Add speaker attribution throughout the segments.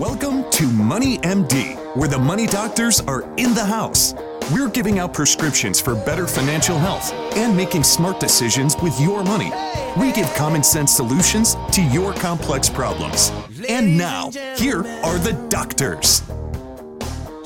Speaker 1: Welcome to Money MD, where the money doctors are in the house. We're giving out prescriptions for better financial health and making smart decisions with your money. We give common sense solutions to your complex problems. And now, here are the doctors.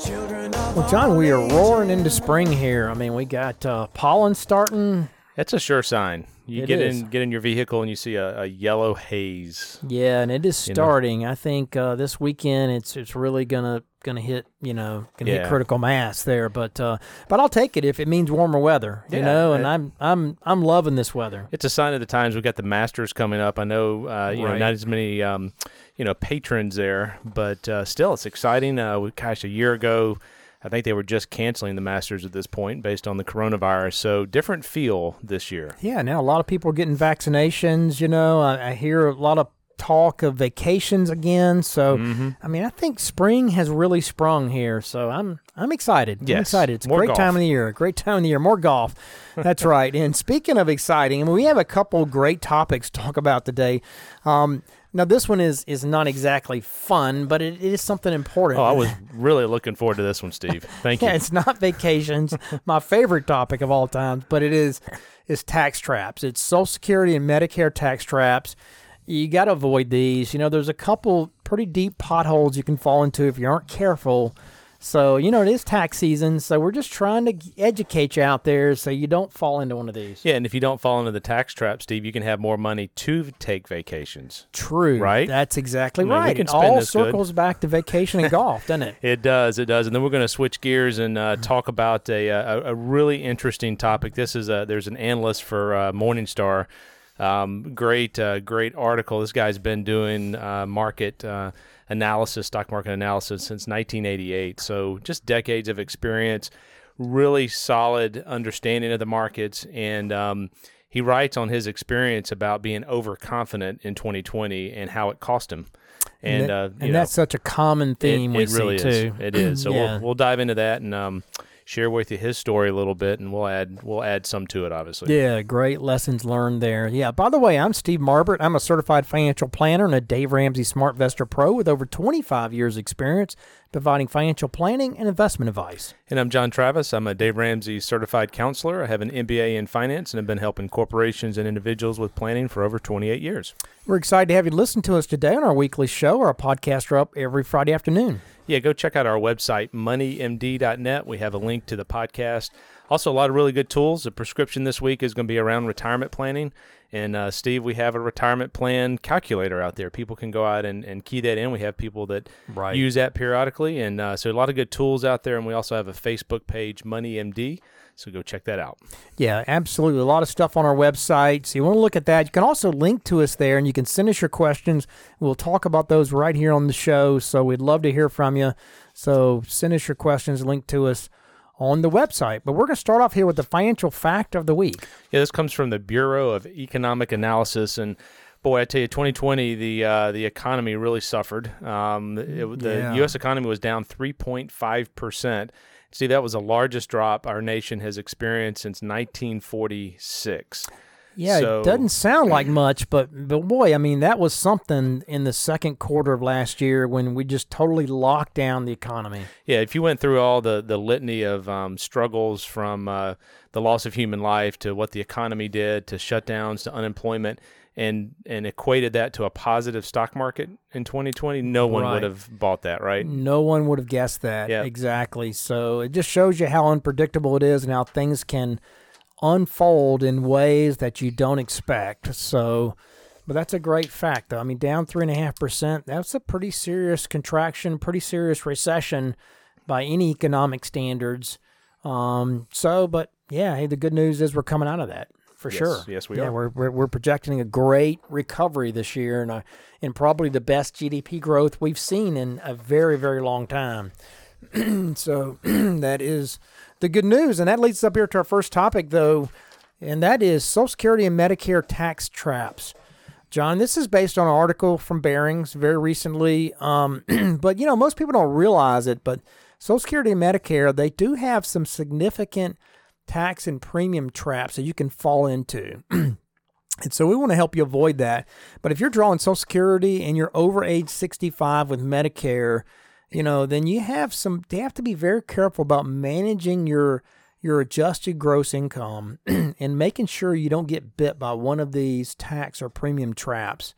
Speaker 2: Well, John, we are roaring into spring here. I mean, we got uh, pollen starting.
Speaker 3: That's a sure sign. You
Speaker 2: It
Speaker 3: get
Speaker 2: is.
Speaker 3: in get in your vehicle and you see a, a yellow haze.
Speaker 2: Yeah, and it is
Speaker 3: You know.
Speaker 2: starting. I think uh, this weekend it's it's really gonna gonna hit you know gonna hit critical mass there. But uh, but I'll take it if it means warmer weather. You
Speaker 3: Yeah,
Speaker 2: know, and
Speaker 3: it-
Speaker 2: I'm I'm I'm loving this weather.
Speaker 3: It's a sign of the times. We've got the Masters coming up. I know, uh, you know, not as many, um, you know, patrons there, but uh, still, it's exciting. Uh, gosh, a year ago, I think they were just canceling the Masters at this point based on the coronavirus. So different feel this year.
Speaker 2: Yeah, now a lot of people are getting vaccinations. You know, I, I hear a lot of talk of vacations again. So
Speaker 3: Mm-hmm.
Speaker 2: I mean, I think spring has really sprung here. So I'm I'm excited. I'm excited. It's a great
Speaker 3: golf.
Speaker 2: time of the year. A great time of the year. More golf. That's right. And speaking of exciting, I mean, we have a couple great topics to talk about today. Um, now this one is is not exactly fun, but it, it is something important.
Speaker 3: Oh, I was really looking forward to this one, Steve. Thank
Speaker 2: Yeah,
Speaker 3: you.
Speaker 2: it's not vacations, my favorite topic of all times, but it is is tax traps. It's Social Security and Medicare tax traps. You got to avoid these. You know, there's a couple pretty deep potholes you can fall into if you aren't careful. So, you know, it is tax season, so we're just trying to educate you out there so you don't fall into one of these.
Speaker 3: Yeah, and if you don't fall into the tax trap, Steve, you can have more money to take vacations.
Speaker 2: True.
Speaker 3: Right?
Speaker 2: That's exactly
Speaker 3: I mean,
Speaker 2: right. It all
Speaker 3: this good.
Speaker 2: circles back to vacation and golf, doesn't it?
Speaker 3: It does, it does, and then we're going to switch gears and uh, talk about a, a a really interesting topic. This is a there's an analyst for uh, Morningstar, um, great uh, great article. This guy's been doing uh, market uh, analysis, stock market analysis since 1988. So just decades of experience, really solid understanding of the markets, and um, he writes on his experience about being overconfident in 2020 and how it cost him. And,
Speaker 2: that-
Speaker 3: uh, you
Speaker 2: and that's such a common theme
Speaker 3: it,
Speaker 2: we
Speaker 3: really
Speaker 2: see
Speaker 3: is.
Speaker 2: too.
Speaker 3: It is. So
Speaker 2: Yeah.
Speaker 3: we'll we'll dive into that and um, share with you his story a little bit, and we'll add we'll add some to it, obviously.
Speaker 2: Yeah, great lessons learned there. Yeah, by the way, I'm Steve Marbert. I'm a certified financial planner and a Dave Ramsey SmartVestor Pro with over 25 years experience providing financial planning and investment advice.
Speaker 3: And I'm John Travis. I'm a Dave Ramsey certified counselor. I have an MBA in finance and have been helping corporations and individuals with planning for over 28 years.
Speaker 2: We're excited to have you listen to us today on our weekly show. Our podcasts are up every Friday afternoon.
Speaker 3: Yeah, go check out our website, moneymd.net. We have a link to the podcast. Also, a lot of really good tools. The prescription this week is going to be around retirement planning. And uh, Steve, we have a retirement plan calculator out there. People can go out and, and key that in. We have people that
Speaker 2: Right.
Speaker 3: use that periodically. And uh, so, a lot of good tools out there. And we also have a Facebook page, MoneyMD. So, go check that out.
Speaker 2: Yeah, absolutely. A lot of stuff on our website. So you want to look at that. You can also link to us there and you can send us your questions. We'll talk about those right here on the show. So we'd love to hear from you. So send us your questions, link to us on the website. But we're going to start off here with the financial fact of the week.
Speaker 3: Yeah, this comes from the Bureau of Economic Analysis, and boy, I tell you, 2020, the uh, the economy really suffered. Um, it, the
Speaker 2: Yeah.
Speaker 3: U.S. economy was down 3.5 percent. See, that was the largest drop our nation has experienced since 1946.
Speaker 2: Yeah,
Speaker 3: So-
Speaker 2: it doesn't sound like much, but but boy, I mean that was something in the second quarter of last year when we just totally locked down the economy.
Speaker 3: Yeah, if you went through all the, the litany of um, struggles from uh, the loss of human life to what the economy did to shutdowns to unemployment and and equated that to a positive stock market in 2020, no one
Speaker 2: Right.
Speaker 3: would have bought that, right?
Speaker 2: No one would have guessed that.
Speaker 3: Yeah.
Speaker 2: Exactly. So it just shows you how unpredictable it is and how things can unfold in ways that you don't expect. So, but that's a great fact, though. I mean, down three and a half percent. That's a pretty serious contraction, pretty serious recession by any economic standards. Um, so, but yeah, hey, the good news is we're coming out of that for
Speaker 3: Yes,
Speaker 2: sure.
Speaker 3: yes, we
Speaker 2: yeah,
Speaker 3: are.
Speaker 2: We're, we're we're projecting a great recovery this year, and a, and probably the best GDP growth we've seen in a very very long time. so that is the good news, and that leads us up here to our first topic, though, and that is Social Security and Medicare tax traps. John, this is based on an article from Barron's very recently. Um, but you know, most people don't realize it, but Social Security and Medicare they do have some significant tax and premium traps that you can fall into. And so we want to help you avoid that. But if you're drawing Social Security and you're over age 65 with Medicare, you know, then you have some you have to be very careful about managing your your adjusted gross income and making sure you don't get bit by one of these tax or premium traps.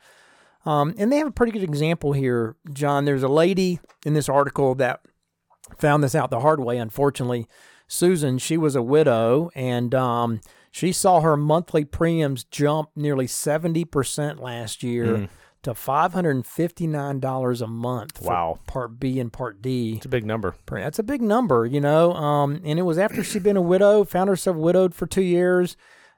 Speaker 2: Um, and they have a pretty good example here, John. There's a lady in this article that found this out the hard way, unfortunately. Susan, she was a widow, and um, she saw her monthly premiums jump nearly 70% last year. Mm to $559 a month
Speaker 3: wow.
Speaker 2: Part B and Part D.
Speaker 3: It's a big number.
Speaker 2: That's a big number, you know. Um, and it was after she'd been a widow, found herself widowed for two years,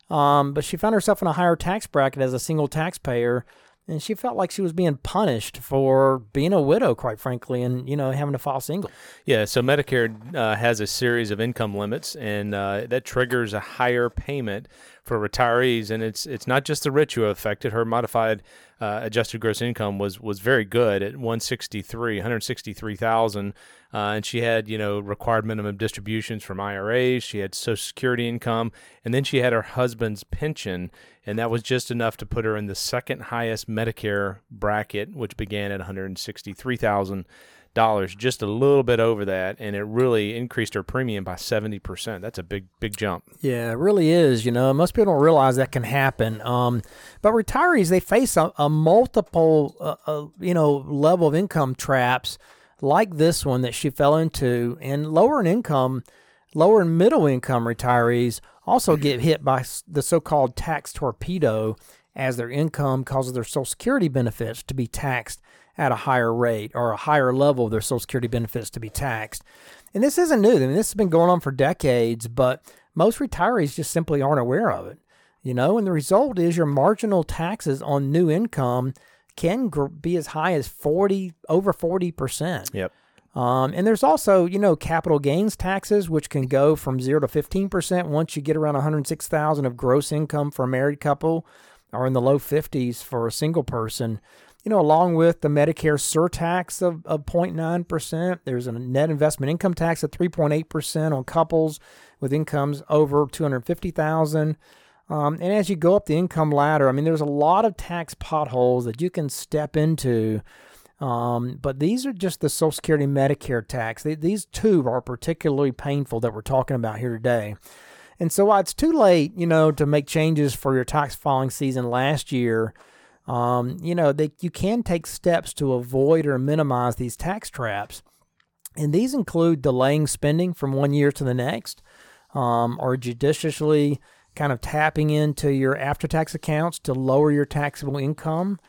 Speaker 2: um, but she found herself in a higher tax bracket as a single taxpayer and she felt like she was being punished for being a widow, quite frankly, and you know having to file single.
Speaker 3: Yeah, so Medicare uh, has a series of income limits, and uh, that triggers a higher payment for retirees, and it's it's not just the rich who are affected. Her modified uh, adjusted gross income was was very good at 163, 163,000, uh, and she had you know required minimum distributions from IRAs. She had Social Security income, and then she had her husband's pension, and that was just enough to put her in the second highest Medicare bracket, which began at 163,000 dollars, just a little bit over that, and it really increased her premium by seventy percent. That's a big, big jump.
Speaker 2: Yeah, it really is. You know, most people don't realize that can happen. Um, but retirees they face a, a multiple, uh, uh, you know, level of income traps like this one that she fell into, and lower in income, lower and middle income retirees also get hit by the so-called tax torpedo as their income causes their Social Security benefits to be taxed at a higher rate or a higher level of their Social Security benefits to be taxed. And this isn't new. I mean, this has been going on for decades, but most retirees just simply aren't aware of it. You know, and the result is your marginal taxes on new income can gr- be as high as 40, over 40%.
Speaker 3: Yep.
Speaker 2: Um, and there's also, you know, capital gains taxes, which can go from zero to 15% once you get around 106,000 of gross income for a married couple or in the low 50s for a single person you know, along with the Medicare surtax of, of 0.9%, there's a net investment income tax of 3.8% on couples with incomes over 250,000. Um, and as you go up the income ladder, I mean, there's a lot of tax potholes that you can step into. Um, but these are just the Social Security Medicare tax. They, these two are particularly painful that we're talking about here today. And so while it's too late, you know, to make changes for your tax filing season last year, um, you know, they, you can take steps to avoid or minimize these tax traps. And these include delaying spending from one year to the next, um, or judiciously kind of tapping into your after tax accounts to lower your taxable income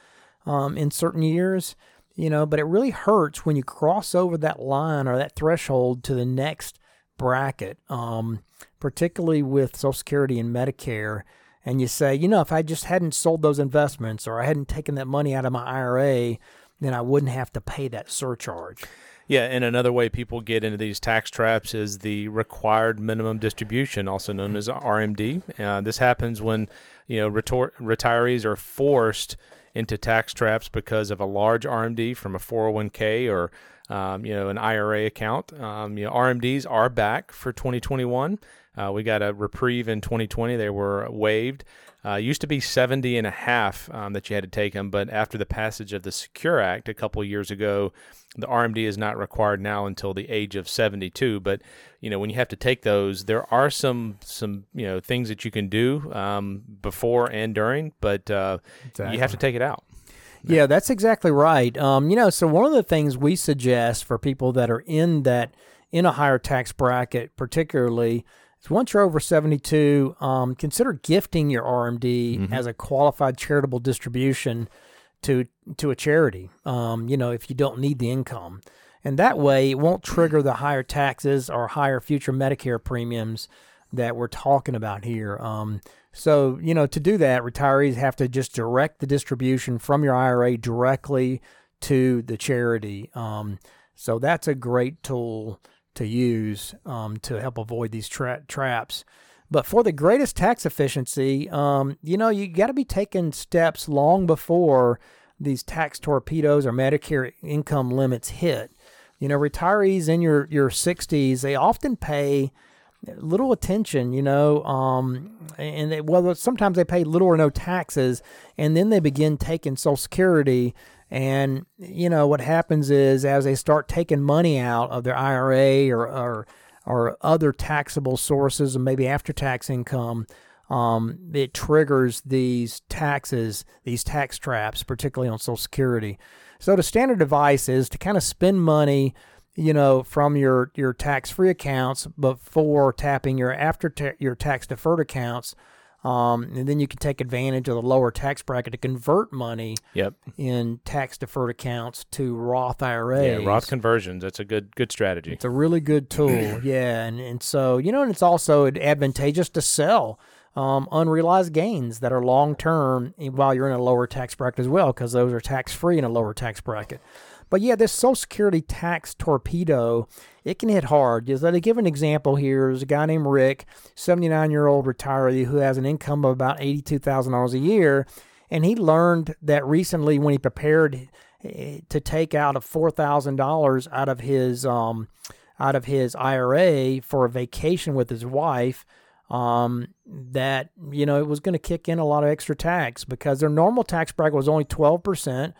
Speaker 2: um, in certain years. You know, but it really hurts when you cross over that line or that threshold to the next bracket, um, particularly with Social Security and Medicare and you say, you know, if I just hadn't sold those investments or I hadn't taken that money out of my IRA, then I wouldn't have to pay that surcharge.
Speaker 3: Yeah, and another way people get into these tax traps is the required minimum distribution, also known as RMD. Uh, this happens when you know retor- retirees are forced into tax traps because of a large RMD from a 401k or um, you know an IRA account. Um, you know RMDs are back for 2021. Uh, we got a reprieve in 2020. They were waived. Uh, used to be 70 and a half um, that you had to take them, but after the passage of the Secure Act a couple years ago, the RMD is not required now until the age of 72. But you know, when you have to take those, there are some some you know things that you can do um, before and during, but uh, exactly. you have to take it out.
Speaker 2: Yeah, that's exactly right. Um, you know, so one of the things we suggest for people that are in that in a higher tax bracket, particularly so once you're over 72, um, consider gifting your RMD mm-hmm. as a qualified charitable distribution to to a charity. Um, you know, if you don't need the income, and that way it won't trigger the higher taxes or higher future Medicare premiums that we're talking about here. Um, so you know, to do that, retirees have to just direct the distribution from your IRA directly to the charity. Um, so that's a great tool to use um, to help avoid these tra- traps. But for the greatest tax efficiency, um, you know, you got to be taking steps long before these tax torpedoes or Medicare income limits hit. You know, retirees in your, your 60s, they often pay little attention, you know, um, and they, well, sometimes they pay little or no taxes, and then they begin taking Social Security. And you know what happens is as they start taking money out of their IRA or or, or other taxable sources, and maybe after tax income, um, it triggers these taxes, these tax traps, particularly on Social Security. So the standard device is to kind of spend money you know, from your your tax free accounts before tapping your after ta- your tax deferred accounts. Um, and then you can take advantage of the lower tax bracket to convert money
Speaker 3: yep.
Speaker 2: in tax deferred accounts to Roth IRAs.
Speaker 3: Yeah, Roth conversions. That's a good good strategy.
Speaker 2: It's a really good tool. yeah, and and so you know, and it's also advantageous to sell um, unrealized gains that are long term while you're in a lower tax bracket as well, because those are tax free in a lower tax bracket. But yeah, this Social Security tax torpedo, it can hit hard. Just let me give an example here. There's a guy named Rick, 79 year old retiree who has an income of about $82,000 a year. And he learned that recently when he prepared eh, to take out a $4,000 out of his um, out of his IRA for a vacation with his wife, um, that you know it was going to kick in a lot of extra tax because their normal tax bracket was only 12%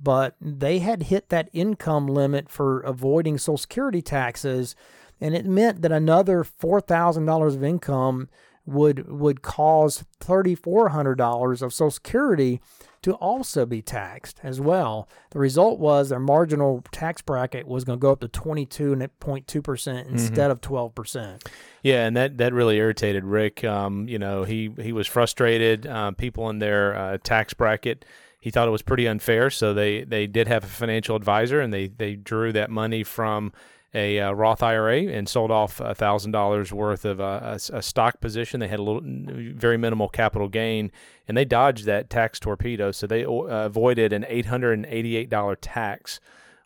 Speaker 2: but they had hit that income limit for avoiding Social Security taxes, and it meant that another four thousand dollars of income would would cause thirty four hundred dollars of Social Security to also be taxed as well. The result was their marginal tax bracket was going to go up to twenty two point two percent mm-hmm. instead mm-hmm. of twelve percent.
Speaker 3: Yeah, and that, that really irritated Rick. Um, you know, he he was frustrated. Uh, people in their uh, tax bracket he thought it was pretty unfair. So they, they did have a financial advisor and they, they drew that money from a uh, Roth IRA and sold off a thousand dollars worth of uh, a, a, stock position. They had a little, very minimal capital gain, and they dodged that tax torpedo. So they uh, avoided an eight hundred and eighty-eight dollar tax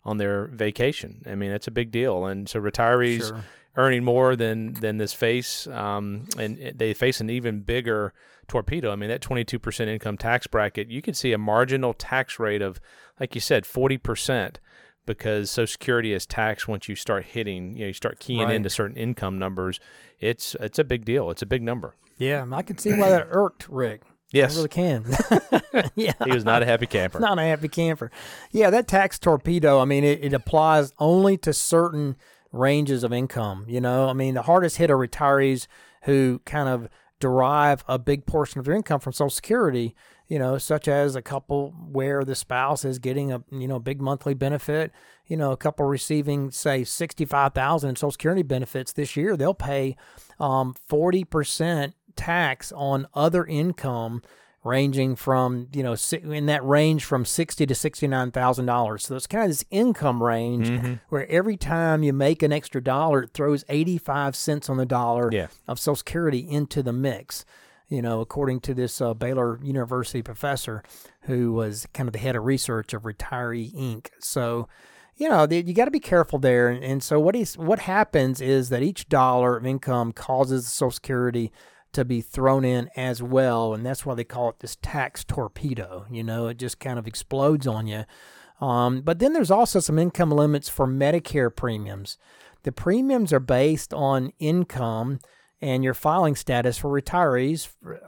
Speaker 3: on their vacation. I mean, that's a big deal. And so retirees sure. earning more than than this face, um, and they face an even bigger torpedo. I mean, that 22% income tax bracket, you can see a marginal tax rate of, like you said, 40% because Social Security is taxed once you start hitting, you know, you start keying right. into certain income numbers. It's it's a big deal. It's a big number.
Speaker 2: Yeah, I can see why that irked Rick.
Speaker 3: Yes,
Speaker 2: I really can.
Speaker 3: yeah, he was not a happy camper.
Speaker 2: Not a happy camper. Yeah, that tax torpedo. I mean, it, it applies only to certain ranges of income. You know, I mean, the hardest hit are retirees who kind of derive a big portion of their income from Social Security, you know, such as a couple where the spouse is getting a you know big monthly benefit, you know, a couple receiving say sixty five thousand in Social Security benefits this year, they'll pay um, forty um, percent tax on other income ranging from you know in that range from sixty to sixty nine thousand dollars. So it's kind of this income range mm-hmm. where every time you make an extra dollar, it throws eighty five cents on the dollar
Speaker 3: yeah.
Speaker 2: of Social Security into the mix. You know, according to this uh, Baylor University professor who was kind of the head of research of Retiree Inc. So you know you got to be careful there and, so what he's what happens is that each dollar of income causes social security to be thrown in as well. And that's why they call it this tax torpedo. You know, it just kind of explodes on you. Um, but then there's also some income limits for Medicare premiums. The premiums are based on income and your filing status for retirees for,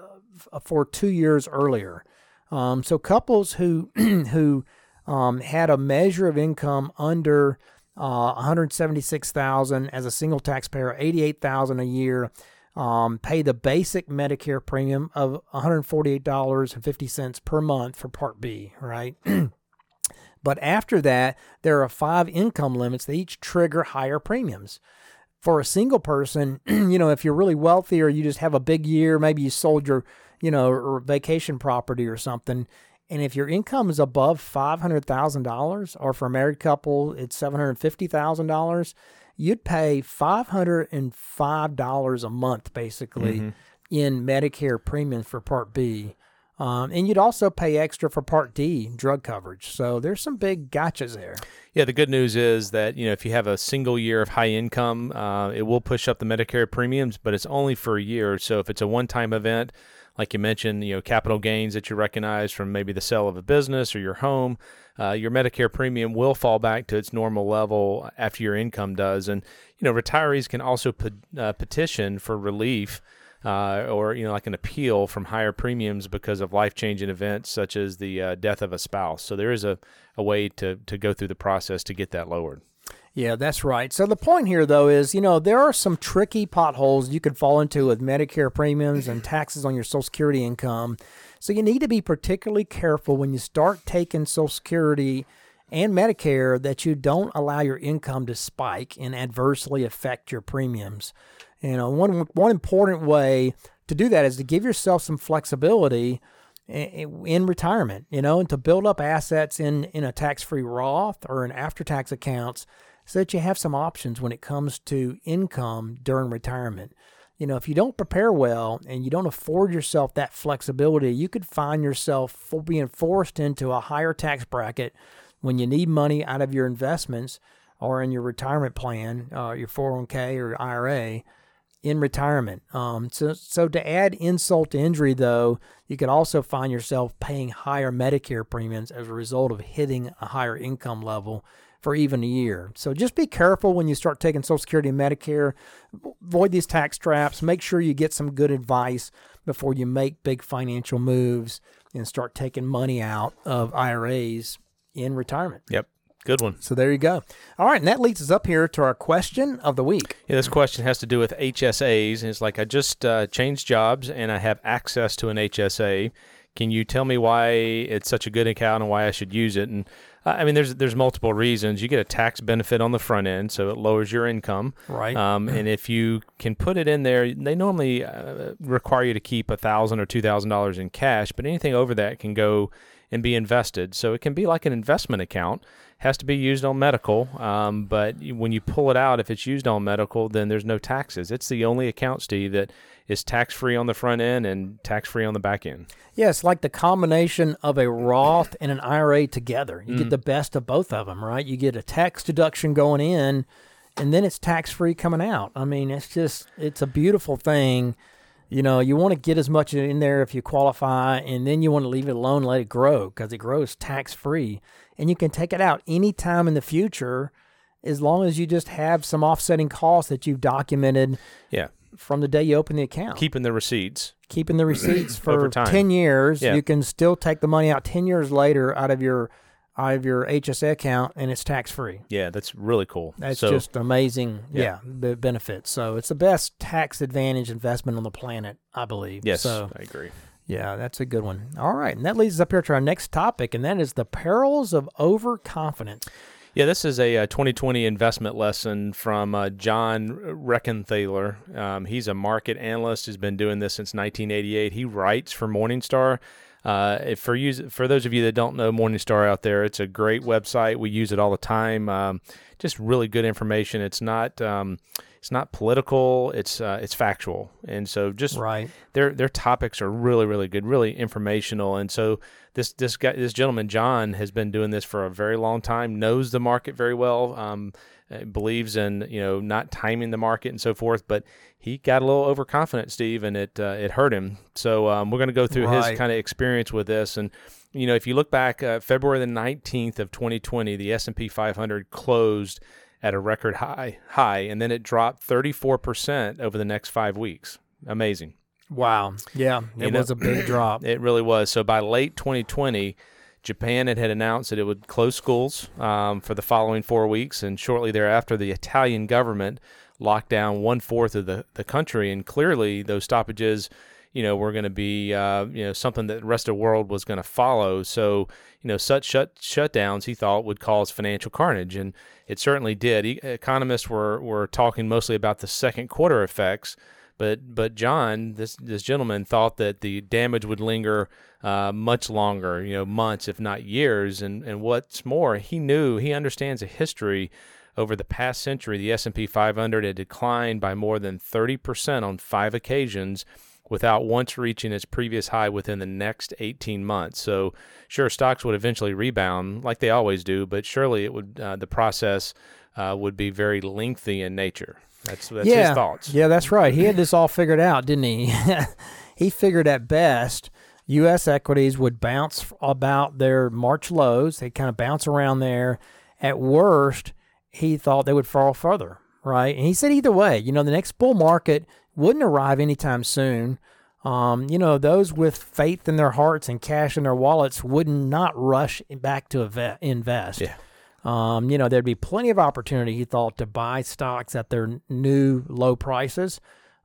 Speaker 2: uh, for two years earlier. Um, so couples who who um, had a measure of income under uh, 176,000 as a single taxpayer, 88,000 a year, um, pay the basic Medicare premium of $148.50 per month for Part B, right? but after that, there are five income limits that each trigger higher premiums. For a single person, you know, if you're really wealthy or you just have a big year, maybe you sold your, you know, vacation property or something, and if your income is above $500,000, or for a married couple, it's $750,000, you'd pay $505 a month basically mm-hmm. in Medicare premiums for Part B. Um, and you'd also pay extra for Part D drug coverage. So there's some big gotchas there.
Speaker 3: Yeah, the good news is that you know if you have a single year of high income, uh, it will push up the Medicare premiums, but it's only for a year. So if it's a one-time event, like you mentioned, you know, capital gains that you recognize from maybe the sale of a business or your home, uh, your Medicare premium will fall back to its normal level after your income does. And, you know, retirees can also uh, petition for relief. Uh, or you know, like an appeal from higher premiums because of life-changing events such as the uh, death of a spouse. So there is a, a way to to go through the process to get that lowered.
Speaker 2: Yeah, that's right. So the point here, though, is you know there are some tricky potholes you could fall into with Medicare premiums and taxes on your Social Security income. So you need to be particularly careful when you start taking Social Security and Medicare that you don't allow your income to spike and adversely affect your premiums. You know, one one important way to do that is to give yourself some flexibility in retirement, you know, and to build up assets in in a tax-free Roth or in after-tax accounts so that you have some options when it comes to income during retirement. You know, if you don't prepare well and you don't afford yourself that flexibility, you could find yourself being forced into a higher tax bracket when you need money out of your investments or in your retirement plan, uh, your 401k or IRA in retirement. Um, so, so to add insult to injury, though, you could also find yourself paying higher Medicare premiums as a result of hitting a higher income level for even a year. So just be careful when you start taking Social Security and Medicare. Avoid these tax traps. Make sure you get some good advice before you make big financial moves and start taking money out of IRAs in retirement.
Speaker 3: Yep. Good one.
Speaker 2: So there you go. All right, and that leads us up here to our question of the week.
Speaker 3: Yeah, this question has to do with HSAs. And it's like I just uh, changed jobs and I have access to an HSA. Can you tell me why it's such a good account and why I should use it? And I mean, there's there's multiple reasons. You get a tax benefit on the front end, so it lowers your income.
Speaker 2: Right.
Speaker 3: Um, and if you can put it in there, they normally uh, require you to keep a thousand or two thousand dollars in cash, but anything over that can go and be invested. So it can be like an investment account. Has to be used on medical, um, but when you pull it out, if it's used on medical, then there's no taxes. It's the only account, Steve, that is tax free on the front end and tax free on the back end.
Speaker 2: Yeah, it's like the combination of a Roth and an IRA together. You mm. get the best of both of them, right? You get a tax deduction going in, and then it's tax free coming out. I mean, it's just it's a beautiful thing. You know, you want to get as much in there if you qualify, and then you want to leave it alone, let it grow because it grows tax free, and you can take it out anytime in the future as long as you just have some offsetting costs that you've documented.
Speaker 3: Yeah
Speaker 2: from the day you open the account.
Speaker 3: Keeping the receipts.
Speaker 2: Keeping the receipts for 10 years. Yeah. You can still take the money out 10 years later out of your out of your HSA account and it's tax free.
Speaker 3: Yeah, that's really cool.
Speaker 2: That's so, just amazing. Yeah. yeah, the benefits. So it's the best tax advantage investment on the planet, I believe.
Speaker 3: Yes,
Speaker 2: so,
Speaker 3: I agree.
Speaker 2: Yeah, that's a good one. All right, and that leads us up here to our next topic, and that is the perils of overconfidence.
Speaker 3: Yeah, this is a, a uh, 2020 investment lesson from uh, John Rekenthaler. Um, he's a market analyst. Has been doing this since 1988. He writes for Morningstar. Uh, for you, for those of you that don't know Morningstar out there, it's a great website. We use it all the time. Um, just really good information. It's not. Um, it's not political. It's uh, it's factual, and so just
Speaker 2: right.
Speaker 3: Their their topics are really really good, really informational, and so this this guy this gentleman John has been doing this for a very long time, knows the market very well, um, believes in you know not timing the market and so forth, but he got a little overconfident, Steve, and it uh, it hurt him. So um, we're going to go through right. his kind of experience with this and you know, if you look back, uh, February the 19th of 2020, the S&P 500 closed at a record high, high, and then it dropped 34% over the next five weeks. Amazing.
Speaker 2: Wow. Yeah, it you was know, a big drop.
Speaker 3: It really was. So by late 2020, Japan had, had announced that it would close schools um, for the following four weeks, and shortly thereafter, the Italian government locked down one fourth of the, the country. And clearly, those stoppages you know, were going to be, uh, you know, something that the rest of the world was going to follow. So, you know, such shut shutdowns he thought would cause financial carnage, and it certainly did. economists were were talking mostly about the second quarter effects. But but John, this this gentleman, thought that the damage would linger uh, much longer, you know, months if not years. And and what's more, he knew he understands the history over the past century. The S and P 500 had declined by more than 30 percent on five occasions without once reaching its previous high within the next 18 months. So, sure, stocks would eventually rebound like they always do, but surely it would uh, the process uh, would be very lengthy in nature. That's that's
Speaker 2: yeah.
Speaker 3: his thoughts.
Speaker 2: Yeah, that's right. He had this all figured out, didn't he? he figured at best U.S. equities would bounce about their March lows. They kind of bounce around there. At worst, he thought they would fall further, right? And he said either way, you know, the next bull market wouldn't arrive anytime soon. Um, you know, those with faith in their hearts and cash in their wallets would not rush back to invest.
Speaker 3: Yeah.
Speaker 2: Um, you know, there'd be plenty of opportunity, he thought, to buy stocks at their new low prices.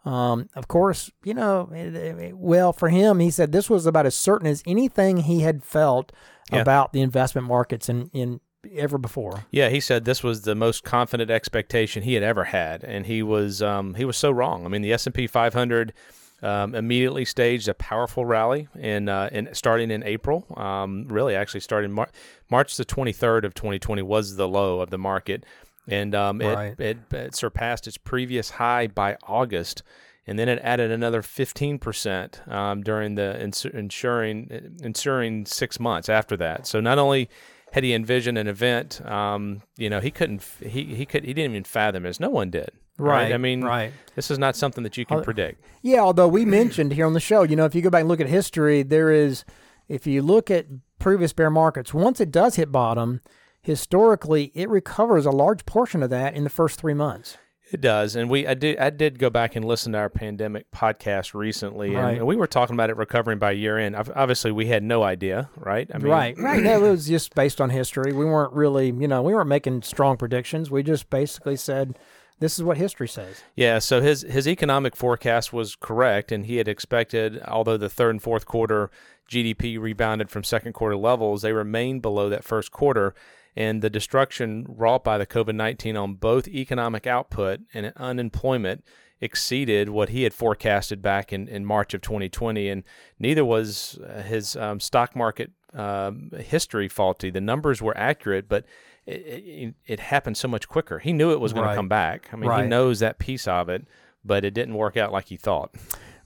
Speaker 2: Um, of course, you know, it, it, well, for him, he said this was about as certain as anything he had felt yeah. about the investment markets in, in ever before.
Speaker 3: Yeah, he said this was the most confident expectation he had ever had, and he was um, he was so wrong. I mean, the S and P 500 um, immediately staged a powerful rally in, uh, in starting in April. Um, really, actually, starting Mar- March the 23rd of 2020 was the low of the market and um, right. it, it, it, surpassed its previous high by August, and then it added another 15% um, during the ensuring ensuring six months after that. So not only had he envisioned an event, um, you know, he couldn't he he could he didn't even fathom this. No one did.
Speaker 2: Right. right.
Speaker 3: I mean,
Speaker 2: right.
Speaker 3: this is not something that you can predict.
Speaker 2: Yeah, although we mentioned here on the show, you know, if you go back and look at history, there is if you look at previous bear markets, once it does hit bottom historically it recovers a large portion of that in the first three months.
Speaker 3: It does, and we I did I did go back and listen to our pandemic podcast recently,
Speaker 2: right.
Speaker 3: and we were talking about it recovering by year end. Obviously, we had no idea, right?
Speaker 2: I mean, right, right. That was just based on history. We weren't really, you know, we weren't making strong predictions. We just basically said this is what history says.
Speaker 3: Yeah, so his his economic forecast was correct, and he had expected, although the third and fourth quarter GDP rebounded from second quarter levels, they remained below that first quarter and the destruction wrought by the COVID 19 on both economic output and unemployment exceeded what he had forecasted back in, in March of 2020. And neither was uh, his um, stock market um, history faulty. The numbers were accurate, but it, it, it happened so much quicker. He knew it was going
Speaker 2: right.
Speaker 3: to come back. I mean,
Speaker 2: right.
Speaker 3: he knows that piece of it, but it didn't work out like he thought.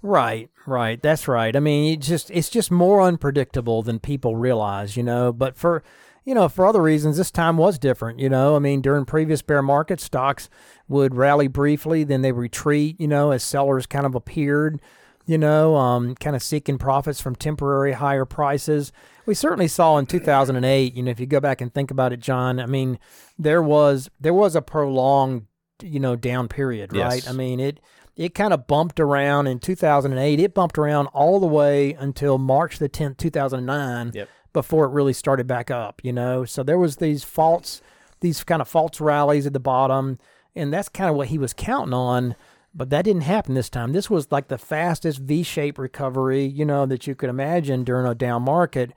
Speaker 2: Right, right. That's right. I mean, it just it's just more unpredictable than people realize, you know. But for you know, for other reasons, this time was different. You know, I mean, during previous bear markets, stocks would rally briefly, then they retreat. You know, as sellers kind of appeared. You know, um, kind of seeking profits from temporary higher prices. We certainly saw in 2008. You know, if you go back and think about it, John. I mean, there was there was a prolonged, you know, down period, right?
Speaker 3: Yes.
Speaker 2: I mean, it it kind of bumped around in 2008. It bumped around all the way until March the 10th, 2009.
Speaker 3: Yep
Speaker 2: before it really started back up, you know. So there was these false, these kind of false rallies at the bottom, and that's kind of what he was counting on. But that didn't happen this time. This was like the fastest V-shaped recovery, you know, that you could imagine during a down market.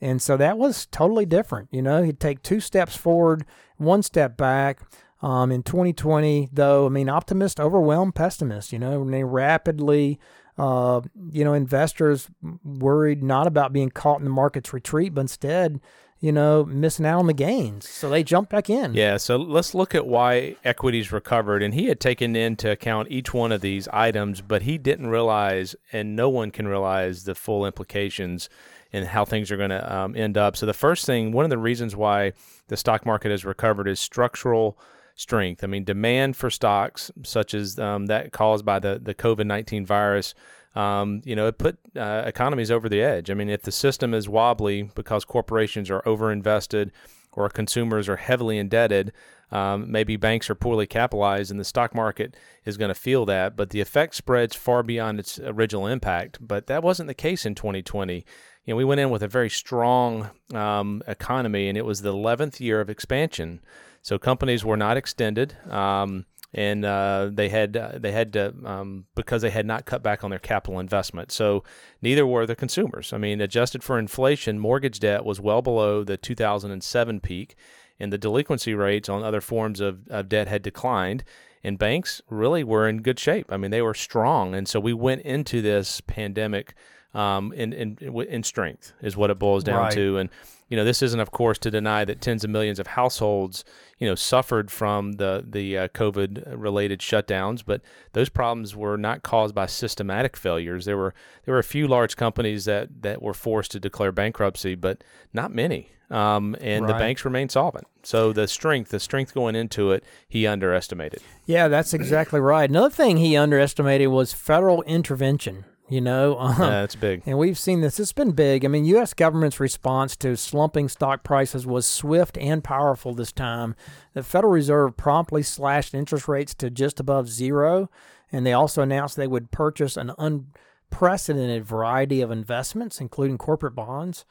Speaker 2: And so that was totally different. You know, he'd take two steps forward, one step back. Um, in 2020, though, I mean, optimists overwhelmed pessimists, you know, and they rapidly uh, you know, investors worried not about being caught in the market's retreat, but instead, you know, missing out on the gains. So they jumped back in.
Speaker 3: Yeah. So let's look at why equities recovered. And he had taken into account each one of these items, but he didn't realize, and no one can realize the full implications and how things are going to um, end up. So the first thing, one of the reasons why the stock market has recovered is structural strength. I mean, demand for stocks such as um, that caused by the the COVID nineteen virus. Um, you know, it put uh, economies over the edge. I mean, if the system is wobbly because corporations are overinvested or consumers are heavily indebted, um, maybe banks are poorly capitalized, and the stock market is going to feel that. But the effect spreads far beyond its original impact. But that wasn't the case in 2020. You know, we went in with a very strong um, economy, and it was the 11th year of expansion. So companies were not extended, um, and uh, they had uh, they had to um, because they had not cut back on their capital investment. So neither were the consumers. I mean, adjusted for inflation, mortgage debt was well below the 2007 peak, and the delinquency rates on other forms of, of debt had declined. And banks really were in good shape. I mean, they were strong, and so we went into this pandemic um, in, in in strength is what it boils down
Speaker 2: Right.
Speaker 3: to. And you know, this isn't, of course, to deny that tens of millions of households, you know, suffered from the the uh, COVID related shutdowns, but those problems were not caused by systematic failures. There were there were a few large companies that that were forced to declare bankruptcy, but not many. Um, and the banks remain solvent. So the strength, the strength going into it, he underestimated.
Speaker 2: Yeah, that's exactly right. Another thing he underestimated was federal intervention. You know, um,
Speaker 3: Uh, that's big.
Speaker 2: and we've seen this. It's been big. I mean, U.S. government's response to slumping stock prices was swift and powerful this time. The Federal Reserve promptly slashed interest rates to just above zero, and they also announced they would purchase an unprecedented variety of investments, including corporate bonds.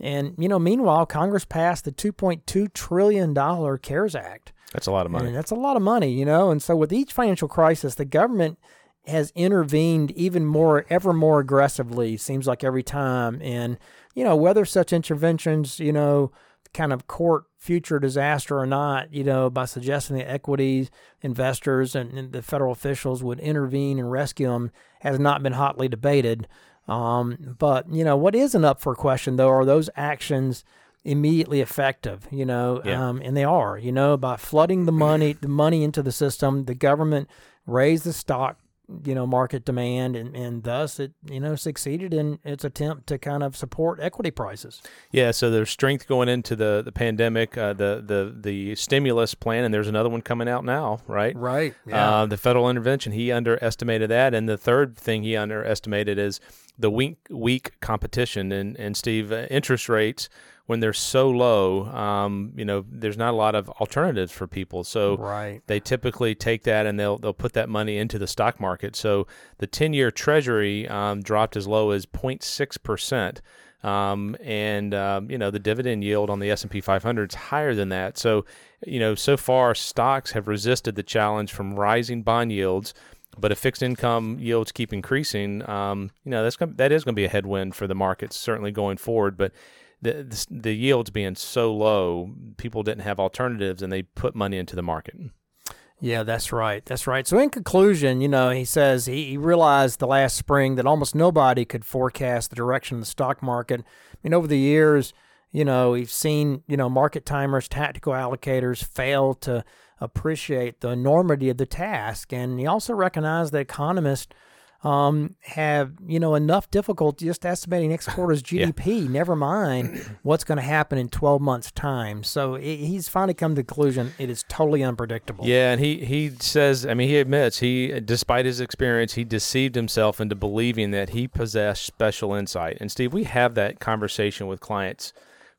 Speaker 2: And you know, meanwhile, Congress passed the 2.2 trillion dollar CARES Act.
Speaker 3: That's a lot of money.
Speaker 2: And that's a lot of money, you know. And so with each financial crisis, the government has intervened even more, ever more aggressively. Seems like every time, and you know whether such interventions, you know, kind of court future disaster or not, you know, by suggesting that equities investors and, and the federal officials would intervene and rescue them has not been hotly debated. Um, but you know what isn't up for question though are those actions immediately effective, you know,
Speaker 3: Yeah.
Speaker 2: um, and they are, you know, by flooding the money, the money into the system, the government raised the stock, you know, market demand, and, and thus it, you know, succeeded in its attempt to kind of support equity prices.
Speaker 3: Yeah, so there's strength going into the the pandemic, uh, the the the stimulus plan, and there's another one coming out now, right?
Speaker 2: Right.
Speaker 3: Uh, the federal intervention, he underestimated that, and the third thing he underestimated is the weak weak competition. And and Steve, uh, interest rates when they're so low, um, you know, there's not a lot of alternatives for people. So
Speaker 2: right.
Speaker 3: they typically take that and they'll they'll put that money into the stock market. So the 10-year Treasury um, dropped as low as 0.6 percent, um, and um, you know the dividend yield on the S&P 500 is higher than that. So you know so far stocks have resisted the challenge from rising bond yields. But if fixed income yields keep increasing, um, you know that's that is going to be a headwind for the markets certainly going forward. But the, the the yields being so low, people didn't have alternatives, and they put money into the market.
Speaker 2: Yeah, that's right. That's right. So, in conclusion, you know, he says he, he realized the last spring that almost nobody could forecast the direction of the stock market. I mean, over the years, you know, we've seen, you know, market timers, tactical allocators fail to appreciate the enormity of the task. And he also recognized that economists um, have, you know, enough difficulty just estimating next quarter's
Speaker 3: Yeah.
Speaker 2: GDP, never mind what's going to happen in 12 months' time. So he- he's finally come to the conclusion it is totally unpredictable.
Speaker 3: Yeah, and he he says, I mean, he admits he, despite his experience, he deceived himself into believing that he possessed special insight. And Steve, we have that conversation with clients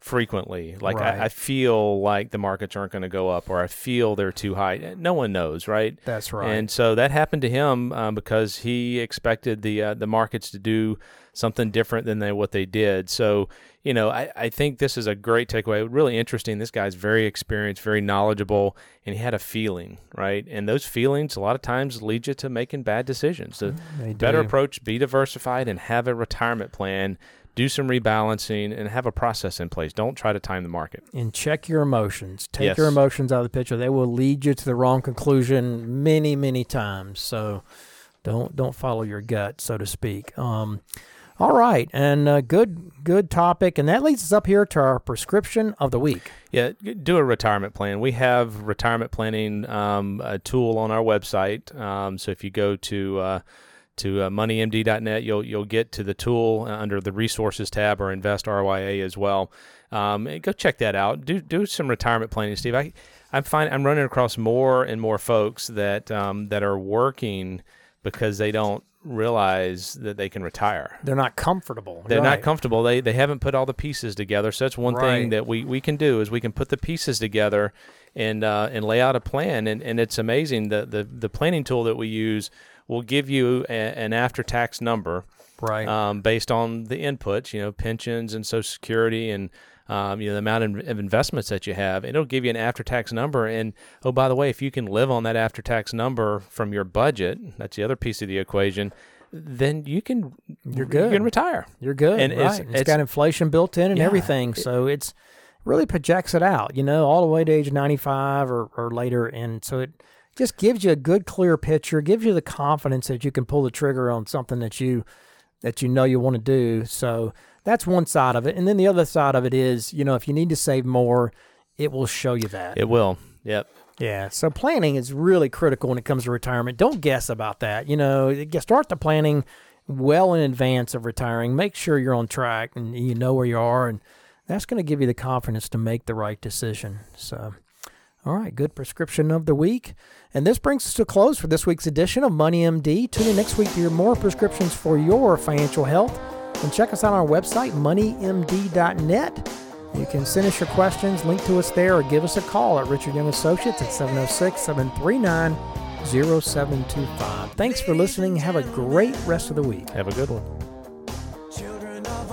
Speaker 3: frequently. Like,
Speaker 2: Right.
Speaker 3: I, I feel like the markets aren't going to go up, or I feel they're too high. No one knows, right?
Speaker 2: That's right.
Speaker 3: And so that happened to him um, because he expected the uh, the markets to do something different than they, what they did. So you know, I, I think this is a great takeaway. Really interesting. This guy's very experienced, very knowledgeable, and he had a feeling, right? And those feelings a lot of times lead you to making bad decisions. The
Speaker 2: They
Speaker 3: better approach: be diversified and have a retirement plan. Do some rebalancing and have a process in place. Don't try to time the market.
Speaker 2: and check your emotions. Take
Speaker 3: Yes.
Speaker 2: your emotions out of the picture. They will lead you to the wrong conclusion many, many times. So don't don't follow your gut, so to speak. Um, all right, and uh, good good topic, and that leads us up here to our prescription of the week.
Speaker 3: Yeah, do a retirement plan. We have retirement planning um, a tool on our website. Um, so if you go to uh, to uh, moneymd.net, you'll you'll get to the tool uh, under the resources tab or Invest RYA as well. Um, go check that out. Do do some retirement planning, Steve. I I'm fine. I'm running across more and more folks that um, that are working because they don't realize that they can retire.
Speaker 2: They're not comfortable.
Speaker 3: They're
Speaker 2: right.
Speaker 3: not comfortable. They they haven't put all the pieces together. So that's one
Speaker 2: Right.
Speaker 3: thing that we, we can do is we can put the pieces together and uh, and lay out a plan. And, and it's amazing the, the the planning tool that we use will give you a, an after tax number
Speaker 2: right.
Speaker 3: um, based on the inputs. You know, pensions and Social Security and um, you know the amount of, investments that you have. It'll give you an after tax number. And oh, by the way, if you can live on that after tax number from your budget, that's the other piece of the equation. Then you can
Speaker 2: You're good.
Speaker 3: You can retire.
Speaker 2: You're good.
Speaker 3: and it's-
Speaker 2: right. it's
Speaker 3: it's-
Speaker 2: got inflation built in and
Speaker 3: Yeah,
Speaker 2: everything. So it's really projects it out, you know, all the way to age 95 or, or later. And so it just gives you a good, clear picture, gives you the confidence that you can pull the trigger on something that you that you know you want to do. So that's one side of it. And then the other side of it is, you know, if you need to save more, it will show you that.
Speaker 3: It will. Yep.
Speaker 2: Yeah. So planning is really critical when it comes to retirement. Don't guess about that. You know, start the planning well in advance of retiring. Make sure you're on track and you know where you are, and that's going to give you the confidence to make the right decision. So, all right, good prescription of the week. And this brings us to a close for this week's edition of Money MD. Tune in next week to hear more prescriptions for your financial health. And check us out on our website, moneymd.net. You can send us your questions, link to us there, or give us a call at Richard Young Associates at 706 739 0725. Thanks for listening. Have a great rest of the week.
Speaker 3: Have a good one.